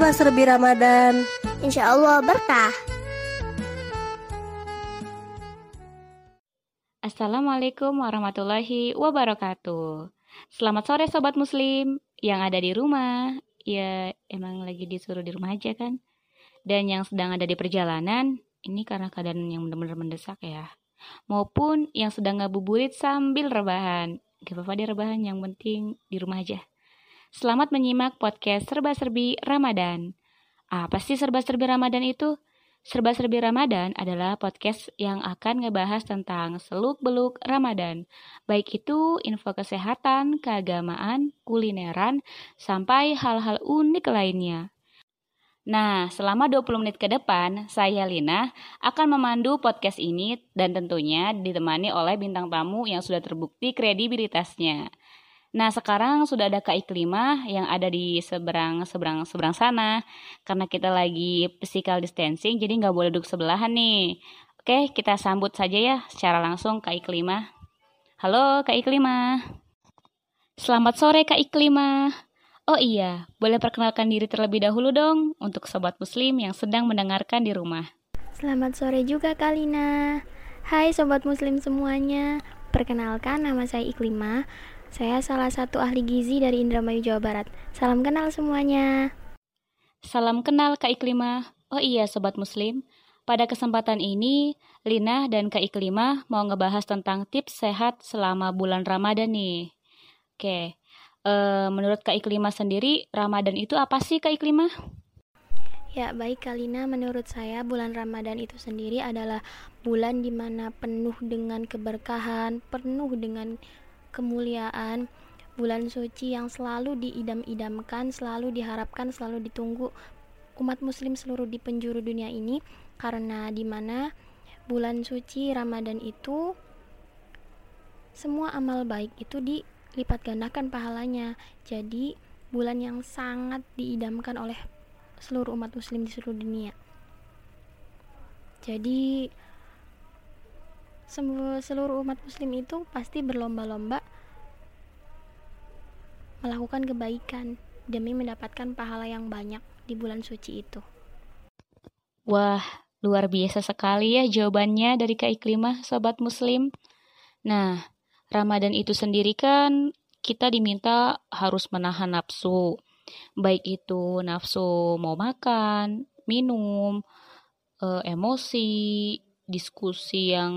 serba-serbi Ramadan. Insya Allah berkah. Assalamualaikum warahmatullahi wabarakatuh. Selamat sore sobat muslim yang ada di rumah. Ya emang lagi disuruh di rumah aja kan. Dan yang sedang ada di perjalanan, ini karena keadaan yang benar-benar mendesak ya. Maupun yang sedang ngabuburit sambil rebahan. Gak apa-apa deh rebahan, yang penting di rumah aja. Selamat menyimak podcast Serba-Serbi Ramadan. Apa sih Serba-Serbi Ramadan itu? Serba-serbi Ramadan adalah podcast yang akan ngebahas tentang seluk-beluk Ramadan. Baik itu info kesehatan, keagamaan, kulineran, sampai hal-hal unik lainnya. Nah, selama 20 menit ke depan, saya Lina akan memandu podcast ini dan tentunya ditemani oleh bintang tamu yang sudah terbukti kredibilitasnya. Nah, sekarang sudah ada Kak Iklimah yang ada di seberang seberang seberang sana. Karena kita lagi physical distancing, jadi nggak boleh duduk sebelahan nih. Oke, kita sambut saja ya secara langsung Kak Iklimah. Halo Kak Iklimah. Selamat sore Kak Iklimah. Oh iya, boleh perkenalkan diri terlebih dahulu dong untuk sobat muslim yang sedang mendengarkan di rumah. Selamat sore juga Kalina. Hai sobat muslim semuanya. Perkenalkan nama saya Iklimah saya salah satu ahli gizi dari Indramayu, Jawa Barat. Salam kenal semuanya. Salam kenal Kak Iklimah. Oh iya Sobat Muslim, pada kesempatan ini Lina dan Kak Iklimah mau ngebahas tentang tips sehat selama bulan Ramadan nih. Oke, e, menurut Kak Iklimah sendiri, Ramadan itu apa sih Kak Iklimah? Ya, baik Kalina, menurut saya bulan Ramadan itu sendiri adalah bulan di mana penuh dengan keberkahan, penuh dengan kemuliaan bulan suci yang selalu diidam-idamkan, selalu diharapkan, selalu ditunggu umat muslim seluruh di penjuru dunia ini karena di mana bulan suci Ramadan itu semua amal baik itu dilipat gandakan pahalanya. Jadi bulan yang sangat diidamkan oleh seluruh umat muslim di seluruh dunia. Jadi seluruh umat muslim itu pasti berlomba-lomba melakukan kebaikan demi mendapatkan pahala yang banyak di bulan suci itu. Wah, luar biasa sekali ya jawabannya dari Kak Iklimah, Sobat Muslim. Nah, Ramadan itu sendiri kan kita diminta harus menahan nafsu. Baik itu nafsu mau makan, minum, eh, emosi, diskusi yang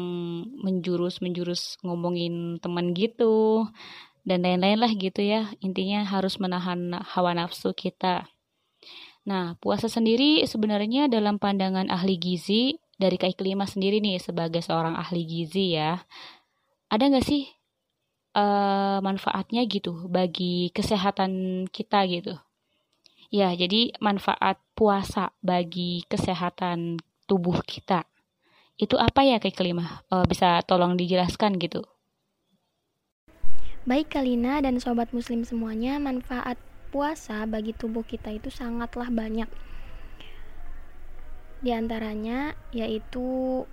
menjurus-menjurus ngomongin teman gitu dan lain-lain lah gitu ya. Intinya harus menahan hawa nafsu kita. Nah puasa sendiri sebenarnya dalam pandangan ahli gizi dari Kak Klima sendiri nih sebagai seorang ahli gizi ya ada nggak sih uh, manfaatnya gitu bagi kesehatan kita gitu? Ya jadi manfaat puasa bagi kesehatan tubuh kita itu apa ya kayak kelima? Uh, bisa tolong dijelaskan gitu. Baik Kalina dan sobat muslim semuanya, manfaat puasa bagi tubuh kita itu sangatlah banyak. Di antaranya yaitu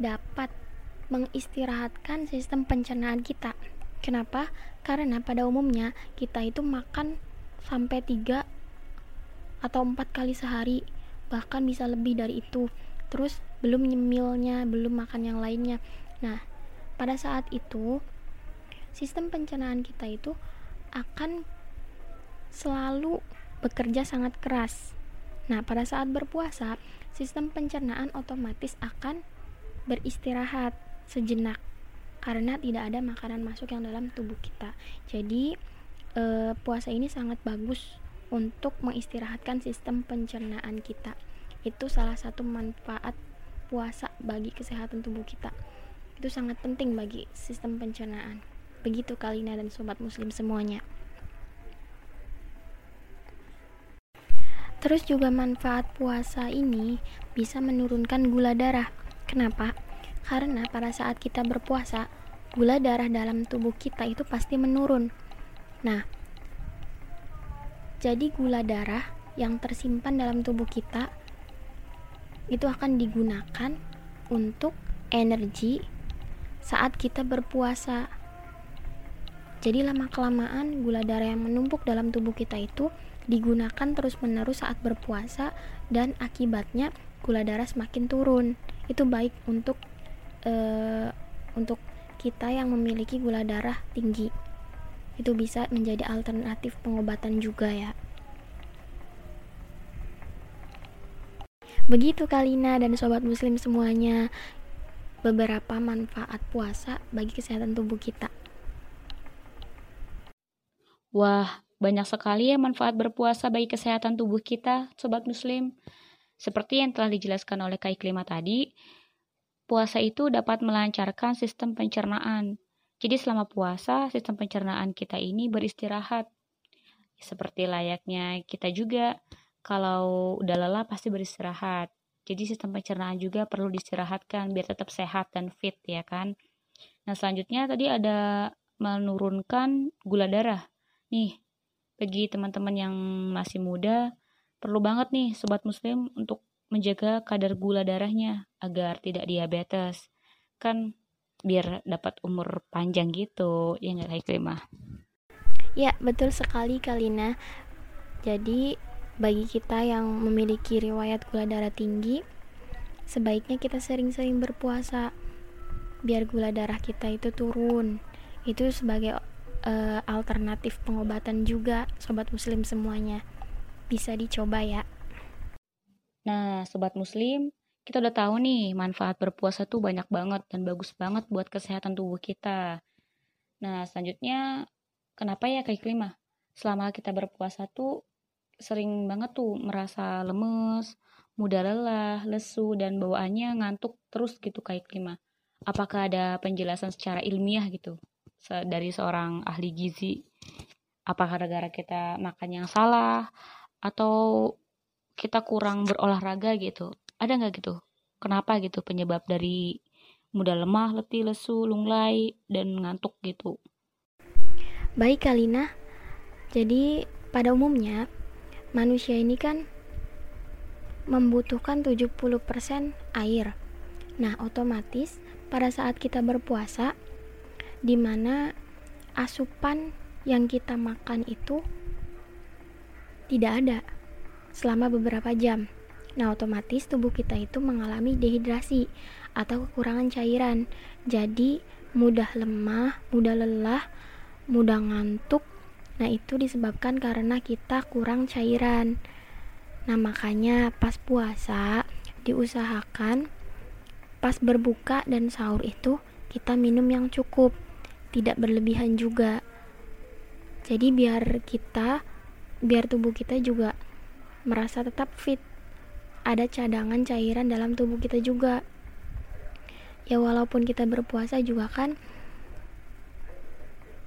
dapat mengistirahatkan sistem pencernaan kita. Kenapa? Karena pada umumnya kita itu makan sampai tiga atau empat kali sehari, bahkan bisa lebih dari itu terus belum nyemilnya belum makan yang lainnya. Nah pada saat itu sistem pencernaan kita itu akan selalu bekerja sangat keras. Nah pada saat berpuasa sistem pencernaan otomatis akan beristirahat sejenak karena tidak ada makanan masuk yang dalam tubuh kita. Jadi e, puasa ini sangat bagus untuk mengistirahatkan sistem pencernaan kita itu salah satu manfaat puasa bagi kesehatan tubuh kita. Itu sangat penting bagi sistem pencernaan. Begitu Kalina dan sobat muslim semuanya. Terus juga manfaat puasa ini bisa menurunkan gula darah. Kenapa? karena pada saat kita berpuasa gula darah dalam tubuh kita itu pasti menurun. Nah jadi gula darah yang tersimpan dalam tubuh kita itu akan digunakan untuk energi saat kita berpuasa. Jadi lama kelamaan gula darah yang menumpuk dalam tubuh kita itu digunakan terus-menerus saat berpuasa dan akibatnya gula darah semakin turun. Itu baik untuk uh, untuk kita yang memiliki gula darah tinggi. Itu bisa menjadi alternatif pengobatan juga ya. Begitu Kalina dan sobat muslim semuanya beberapa manfaat puasa bagi kesehatan tubuh kita. Wah, banyak sekali ya manfaat berpuasa bagi kesehatan tubuh kita, sobat muslim. Seperti yang telah dijelaskan oleh Kak Iklima tadi, puasa itu dapat melancarkan sistem pencernaan. Jadi selama puasa, sistem pencernaan kita ini beristirahat. Seperti layaknya kita juga, kalau udah lelah pasti beristirahat. Jadi sistem pencernaan juga perlu diistirahatkan biar tetap sehat dan fit ya kan. Nah selanjutnya tadi ada menurunkan gula darah. Nih, bagi teman-teman yang masih muda, perlu banget nih sobat muslim untuk menjaga kadar gula darahnya agar tidak diabetes. Kan biar dapat umur panjang gitu, ya nggak kayak? Ya, betul sekali Kalina. Jadi, bagi kita yang memiliki riwayat gula darah tinggi, sebaiknya kita sering-sering berpuasa biar gula darah kita itu turun. Itu sebagai uh, alternatif pengobatan juga, sobat muslim semuanya bisa dicoba ya. Nah, sobat muslim, kita udah tahu nih manfaat berpuasa tuh banyak banget dan bagus banget buat kesehatan tubuh kita. Nah, selanjutnya kenapa ya kayak klima? Selama kita berpuasa tuh sering banget tuh merasa lemes, mudah lelah, lesu, dan bawaannya ngantuk terus gitu kayak klima. Apakah ada penjelasan secara ilmiah gitu dari seorang ahli gizi? Apakah gara-gara kita makan yang salah atau kita kurang berolahraga gitu ada nggak gitu kenapa gitu penyebab dari mudah lemah letih lesu lunglai dan ngantuk gitu baik Kalina jadi pada umumnya manusia ini kan membutuhkan 70% air nah otomatis pada saat kita berpuasa di mana asupan yang kita makan itu tidak ada selama beberapa jam. Nah, otomatis tubuh kita itu mengalami dehidrasi atau kekurangan cairan. Jadi, mudah lemah, mudah lelah, mudah ngantuk. Nah, itu disebabkan karena kita kurang cairan. Nah, makanya pas puasa diusahakan pas berbuka dan sahur itu kita minum yang cukup, tidak berlebihan juga. Jadi biar kita biar tubuh kita juga merasa tetap fit ada cadangan cairan dalam tubuh kita juga ya walaupun kita berpuasa juga kan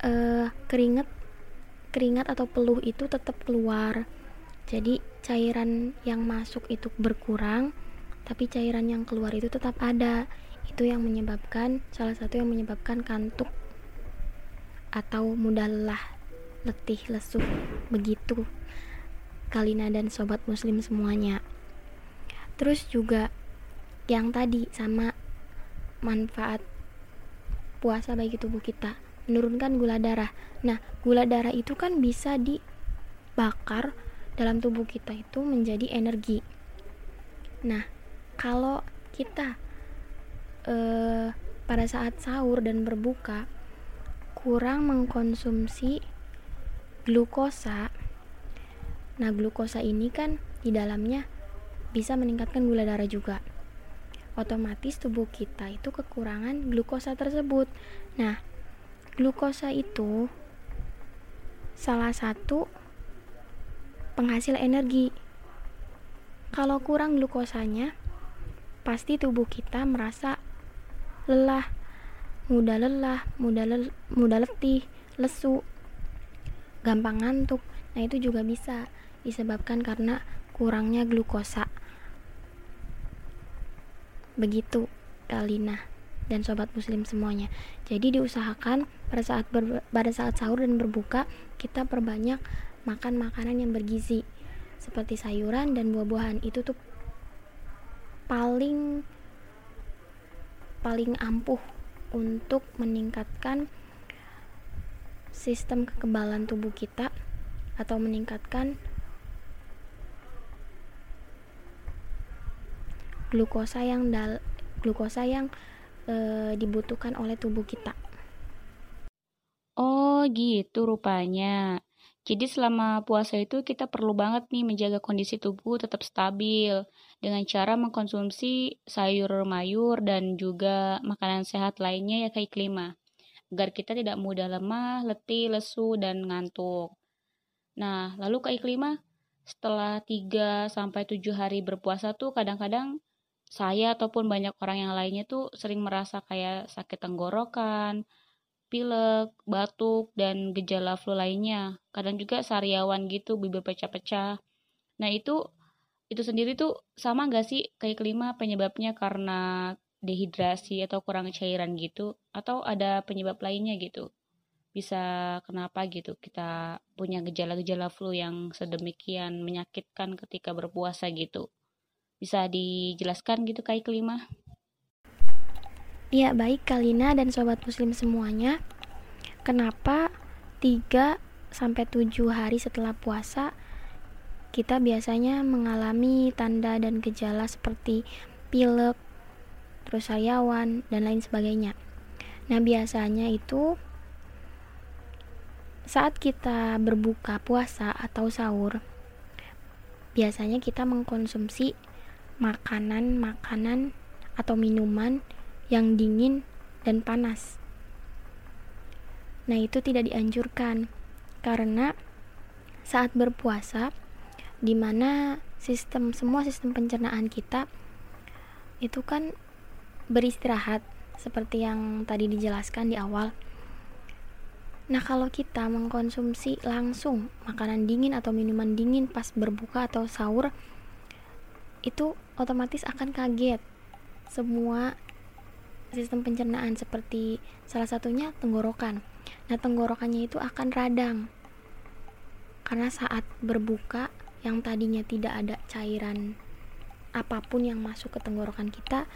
uh, keringet keringat atau peluh itu tetap keluar. Jadi cairan yang masuk itu berkurang tapi cairan yang keluar itu tetap ada. Itu yang menyebabkan salah satu yang menyebabkan kantuk atau mudah lelah letih lesu begitu. Kalina dan sobat muslim semuanya. Terus juga yang tadi sama manfaat puasa bagi tubuh kita menurunkan gula darah nah gula darah itu kan bisa dibakar dalam tubuh kita itu menjadi energi nah kalau kita eh, pada saat sahur dan berbuka kurang mengkonsumsi glukosa. Nah, glukosa ini kan di dalamnya bisa meningkatkan gula darah juga. Otomatis tubuh kita itu kekurangan glukosa tersebut. Nah, glukosa itu salah satu penghasil energi. Kalau kurang glukosanya, pasti tubuh kita merasa lelah, mudah lelah, mudah le mudah letih, lesu, gampang ngantuk. Nah, itu juga bisa disebabkan karena kurangnya glukosa. Begitu Kalina dan sobat muslim semuanya. Jadi diusahakan pada saat ber, pada saat sahur dan berbuka kita perbanyak makan makanan yang bergizi seperti sayuran dan buah-buahan itu tuh paling paling ampuh untuk meningkatkan sistem kekebalan tubuh kita atau meningkatkan glukosa yang dal glukosa yang e, dibutuhkan oleh tubuh kita. Oh, gitu rupanya. Jadi selama puasa itu kita perlu banget nih menjaga kondisi tubuh tetap stabil dengan cara mengkonsumsi sayur mayur dan juga makanan sehat lainnya ya kayak klima agar kita tidak mudah lemah, letih, lesu, dan ngantuk. Nah, lalu kayak klima setelah 3 sampai 7 hari berpuasa tuh kadang-kadang saya ataupun banyak orang yang lainnya tuh sering merasa kayak sakit tenggorokan, pilek, batuk, dan gejala flu lainnya. Kadang juga sariawan gitu, bibir pecah-pecah. Nah itu itu sendiri tuh sama gak sih kayak kelima penyebabnya karena dehidrasi atau kurang cairan gitu atau ada penyebab lainnya gitu bisa kenapa gitu kita punya gejala-gejala flu yang sedemikian menyakitkan ketika berpuasa gitu bisa dijelaskan gitu kayak kelima Iya, baik Kalina dan sobat muslim semuanya. Kenapa 3 sampai 7 hari setelah puasa kita biasanya mengalami tanda dan gejala seperti pilek, terus sariawan dan lain sebagainya. Nah, biasanya itu saat kita berbuka puasa atau sahur biasanya kita mengkonsumsi makanan-makanan atau minuman yang dingin dan panas. Nah, itu tidak dianjurkan karena saat berpuasa di mana sistem semua sistem pencernaan kita itu kan beristirahat seperti yang tadi dijelaskan di awal. Nah, kalau kita mengkonsumsi langsung makanan dingin atau minuman dingin pas berbuka atau sahur, itu otomatis akan kaget. Semua sistem pencernaan seperti salah satunya tenggorokan. Nah, tenggorokannya itu akan radang. Karena saat berbuka yang tadinya tidak ada cairan apa pun yang masuk ke tenggorokan kita,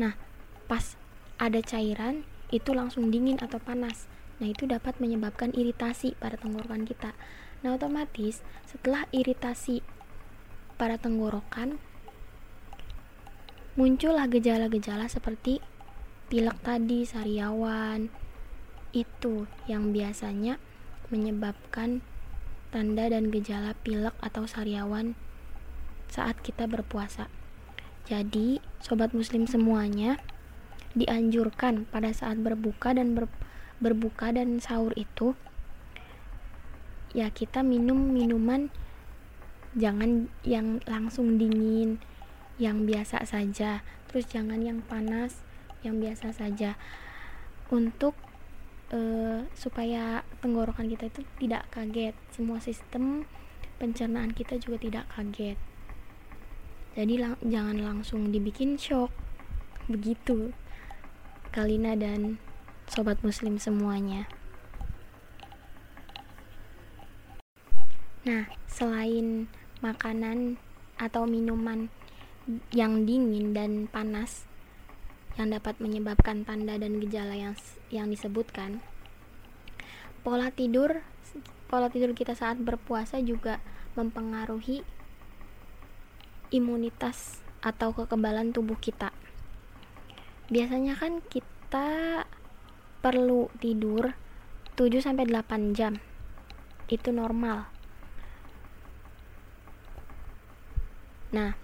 nah, pas ada cairan itu langsung dingin atau panas. Nah, itu dapat menyebabkan iritasi pada tenggorokan kita. Nah, otomatis setelah iritasi pada tenggorokan muncullah gejala-gejala seperti pilek tadi, sariawan, itu yang biasanya menyebabkan tanda dan gejala pilek atau sariawan saat kita berpuasa. Jadi, sobat muslim semuanya dianjurkan pada saat berbuka dan ber, berbuka dan sahur itu ya kita minum minuman jangan yang langsung dingin, yang biasa saja. Terus jangan yang panas yang biasa saja. Untuk uh, supaya tenggorokan kita itu tidak kaget. Semua sistem pencernaan kita juga tidak kaget. Jadi lang jangan langsung dibikin shock. Begitu Kalina dan sobat muslim semuanya. Nah selain makanan atau minuman yang dingin dan panas yang dapat menyebabkan tanda dan gejala yang yang disebutkan. Pola tidur pola tidur kita saat berpuasa juga mempengaruhi imunitas atau kekebalan tubuh kita. Biasanya kan kita perlu tidur 7 sampai 8 jam. Itu normal. Nah,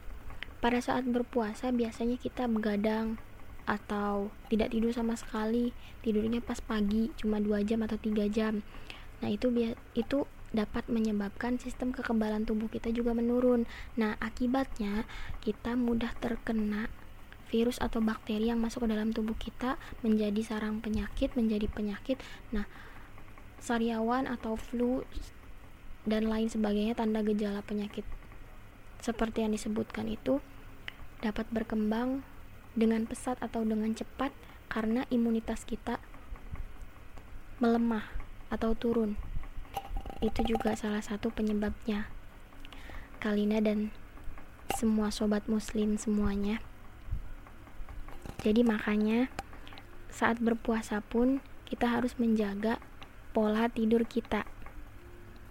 pada saat berpuasa biasanya kita begadang atau tidak tidur sama sekali. Tidurnya pas pagi cuma dua jam atau tiga jam. Nah itu itu dapat menyebabkan sistem kekebalan tubuh kita juga menurun. Nah akibatnya kita mudah terkena virus atau bakteri yang masuk ke dalam tubuh kita menjadi sarang penyakit menjadi penyakit. Nah sariawan atau flu dan lain sebagainya tanda gejala penyakit seperti yang disebutkan itu dapat berkembang dengan pesat atau dengan cepat karena imunitas kita melemah atau turun. Itu juga salah satu penyebabnya. Kalina dan semua sobat muslim semuanya. Jadi makanya saat berpuasa pun kita harus menjaga pola tidur kita.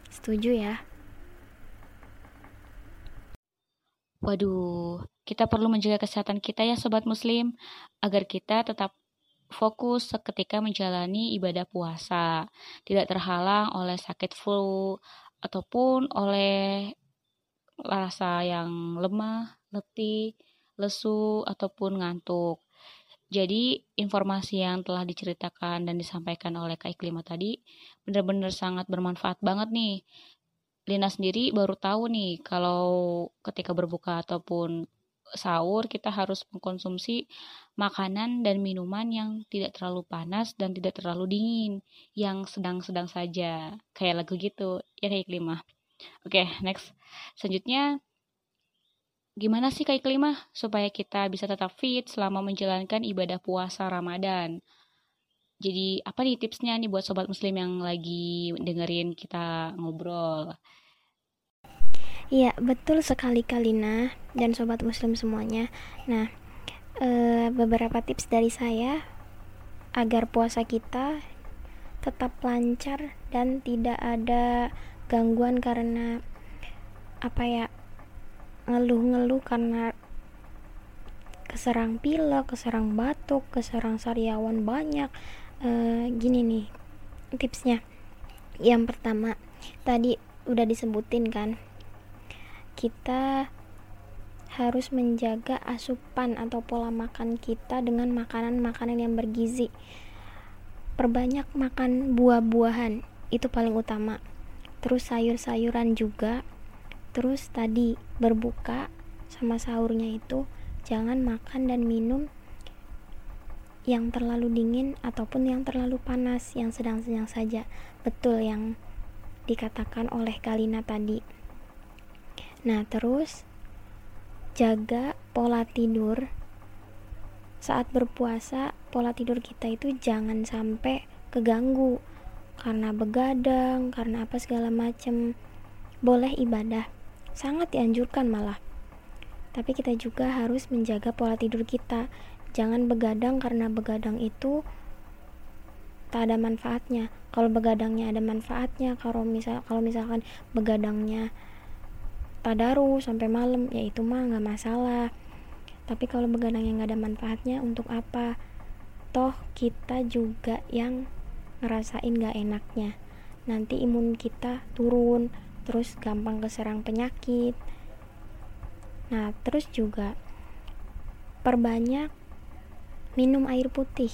Setuju ya? Waduh, kita perlu menjaga kesehatan kita ya sobat muslim agar kita tetap fokus seketika menjalani ibadah puasa, tidak terhalang oleh sakit flu ataupun oleh rasa yang lemah, letih, lesu ataupun ngantuk. Jadi informasi yang telah diceritakan dan disampaikan oleh Kak Iklima tadi benar-benar sangat bermanfaat banget nih. Lina sendiri baru tahu nih kalau ketika berbuka ataupun sahur kita harus mengkonsumsi makanan dan minuman yang tidak terlalu panas dan tidak terlalu dingin, yang sedang-sedang saja, kayak lagu gitu, ya kayak kelima. Oke, next. Selanjutnya Gimana sih kayak kelima supaya kita bisa tetap fit selama menjalankan ibadah puasa Ramadan? Jadi apa nih tipsnya nih buat sobat muslim yang lagi dengerin kita ngobrol? Iya, betul sekali Kalina dan sobat muslim semuanya. Nah, e, beberapa tips dari saya agar puasa kita tetap lancar dan tidak ada gangguan karena apa ya ngeluh-ngeluh karena keserang pilek, keserang batuk, keserang sariawan banyak. E, gini nih tipsnya. Yang pertama, tadi udah disebutin kan. Kita harus menjaga asupan atau pola makan kita dengan makanan-makanan yang bergizi. Perbanyak makan buah-buahan, itu paling utama. Terus sayur-sayuran juga terus tadi berbuka sama sahurnya itu jangan makan dan minum yang terlalu dingin ataupun yang terlalu panas yang sedang-sedang saja betul yang dikatakan oleh Kalina tadi nah terus jaga pola tidur saat berpuasa pola tidur kita itu jangan sampai keganggu karena begadang karena apa segala macam boleh ibadah sangat dianjurkan malah. Tapi kita juga harus menjaga pola tidur kita. Jangan begadang karena begadang itu tak ada manfaatnya. Kalau begadangnya ada manfaatnya, kalau misal kalau misalkan begadangnya tadaru sampai malam, ya itu mah nggak masalah. Tapi kalau begadang yang nggak ada manfaatnya, untuk apa? Toh kita juga yang ngerasain nggak enaknya. Nanti imun kita turun, terus gampang keserang penyakit nah terus juga perbanyak minum air putih.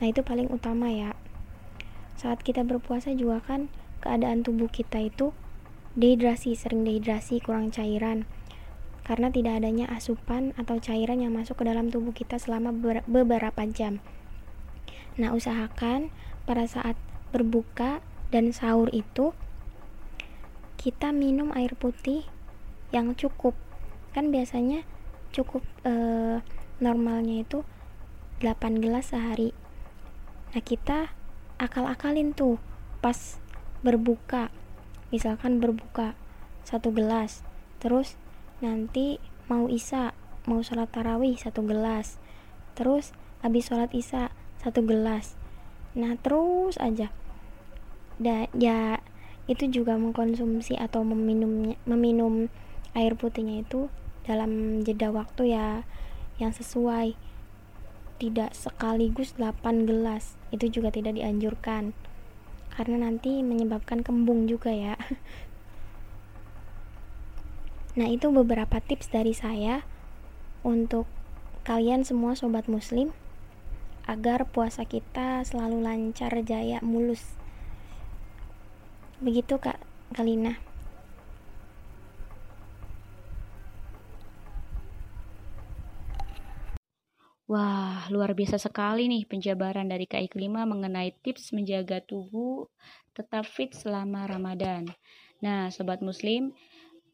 Nah itu paling utama ya. Saat kita berpuasa juga kan keadaan tubuh kita itu dehidrasi sering dehidrasi kurang cairan. Karena tidak adanya asupan atau cairan yang masuk ke dalam tubuh kita selama beberapa jam. Nah usahakan pada saat berbuka dan sahur itu kita minum air putih yang cukup. Kan biasanya cukup e, normalnya itu 8 gelas sehari. Nah kita akal-akalin tuh pas berbuka. Misalkan berbuka satu gelas terus nanti mau isa mau sholat tarawih satu gelas terus habis sholat isya satu gelas. Nah terus aja. Da, ya itu juga mengkonsumsi atau meminum meminum air putihnya itu dalam jeda waktu ya yang sesuai tidak sekaligus 8 gelas. Itu juga tidak dianjurkan. Karena nanti menyebabkan kembung juga ya. Nah itu beberapa tips dari saya untuk kalian semua sobat muslim agar puasa kita selalu lancar jaya mulus. Begitu Kak Kalina. Wah, luar biasa sekali nih penjabaran dari Kak Iklima mengenai tips menjaga tubuh tetap fit selama Ramadan. Nah, sobat muslim,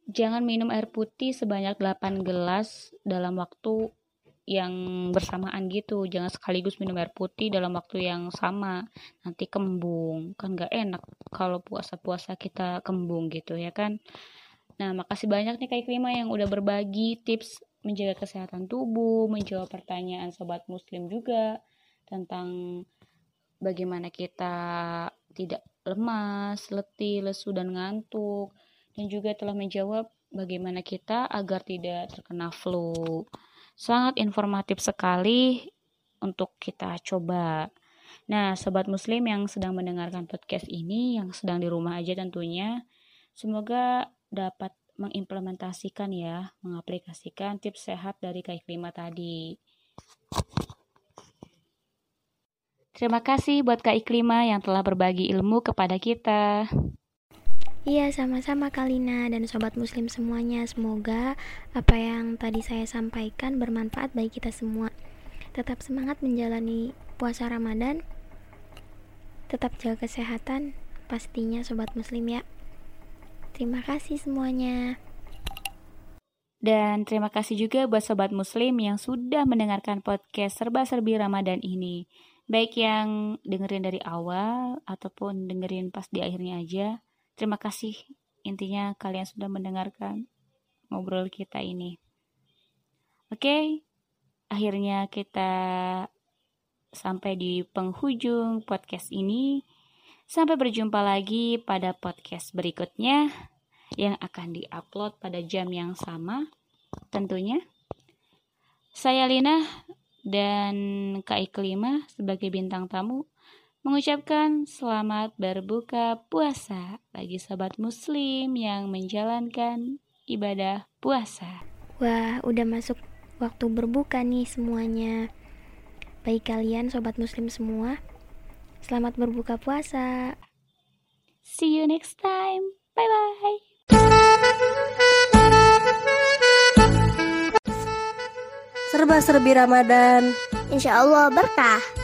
jangan minum air putih sebanyak 8 gelas dalam waktu yang bersamaan gitu. Jangan sekaligus minum air putih dalam waktu yang sama. Nanti kembung. Kan gak enak kalau puasa-puasa kita kembung gitu ya kan? Nah makasih banyak nih Kak Klima yang udah berbagi tips menjaga kesehatan tubuh menjawab pertanyaan sobat muslim juga tentang bagaimana kita tidak lemas, letih, lesu, dan ngantuk dan juga telah menjawab bagaimana kita agar tidak terkena flu. Sangat informatif sekali untuk kita coba. Nah, sobat muslim yang sedang mendengarkan podcast ini, yang sedang di rumah aja tentunya, semoga dapat mengimplementasikan ya, mengaplikasikan tips sehat dari Kak Iklima tadi. Terima kasih buat Kak Iklima yang telah berbagi ilmu kepada kita. Iya, sama-sama Kalina dan sobat muslim semuanya. Semoga apa yang tadi saya sampaikan bermanfaat bagi kita semua. Tetap semangat menjalani puasa Ramadan. Tetap jaga kesehatan pastinya sobat muslim ya. Terima kasih semuanya. Dan terima kasih juga buat sobat muslim yang sudah mendengarkan podcast serba-serbi Ramadan ini. Baik yang dengerin dari awal ataupun dengerin pas di akhirnya aja. Terima kasih intinya kalian sudah mendengarkan ngobrol kita ini. Oke, akhirnya kita sampai di penghujung podcast ini. Sampai berjumpa lagi pada podcast berikutnya yang akan diupload pada jam yang sama tentunya. Saya Lina dan Kak Iklima sebagai bintang tamu mengucapkan selamat berbuka puasa bagi sobat muslim yang menjalankan ibadah puasa. Wah, udah masuk waktu berbuka nih semuanya. Bagi kalian sobat muslim semua, selamat berbuka puasa. See you next time. Bye bye. Serba-serbi Ramadan. Insya Allah berkah.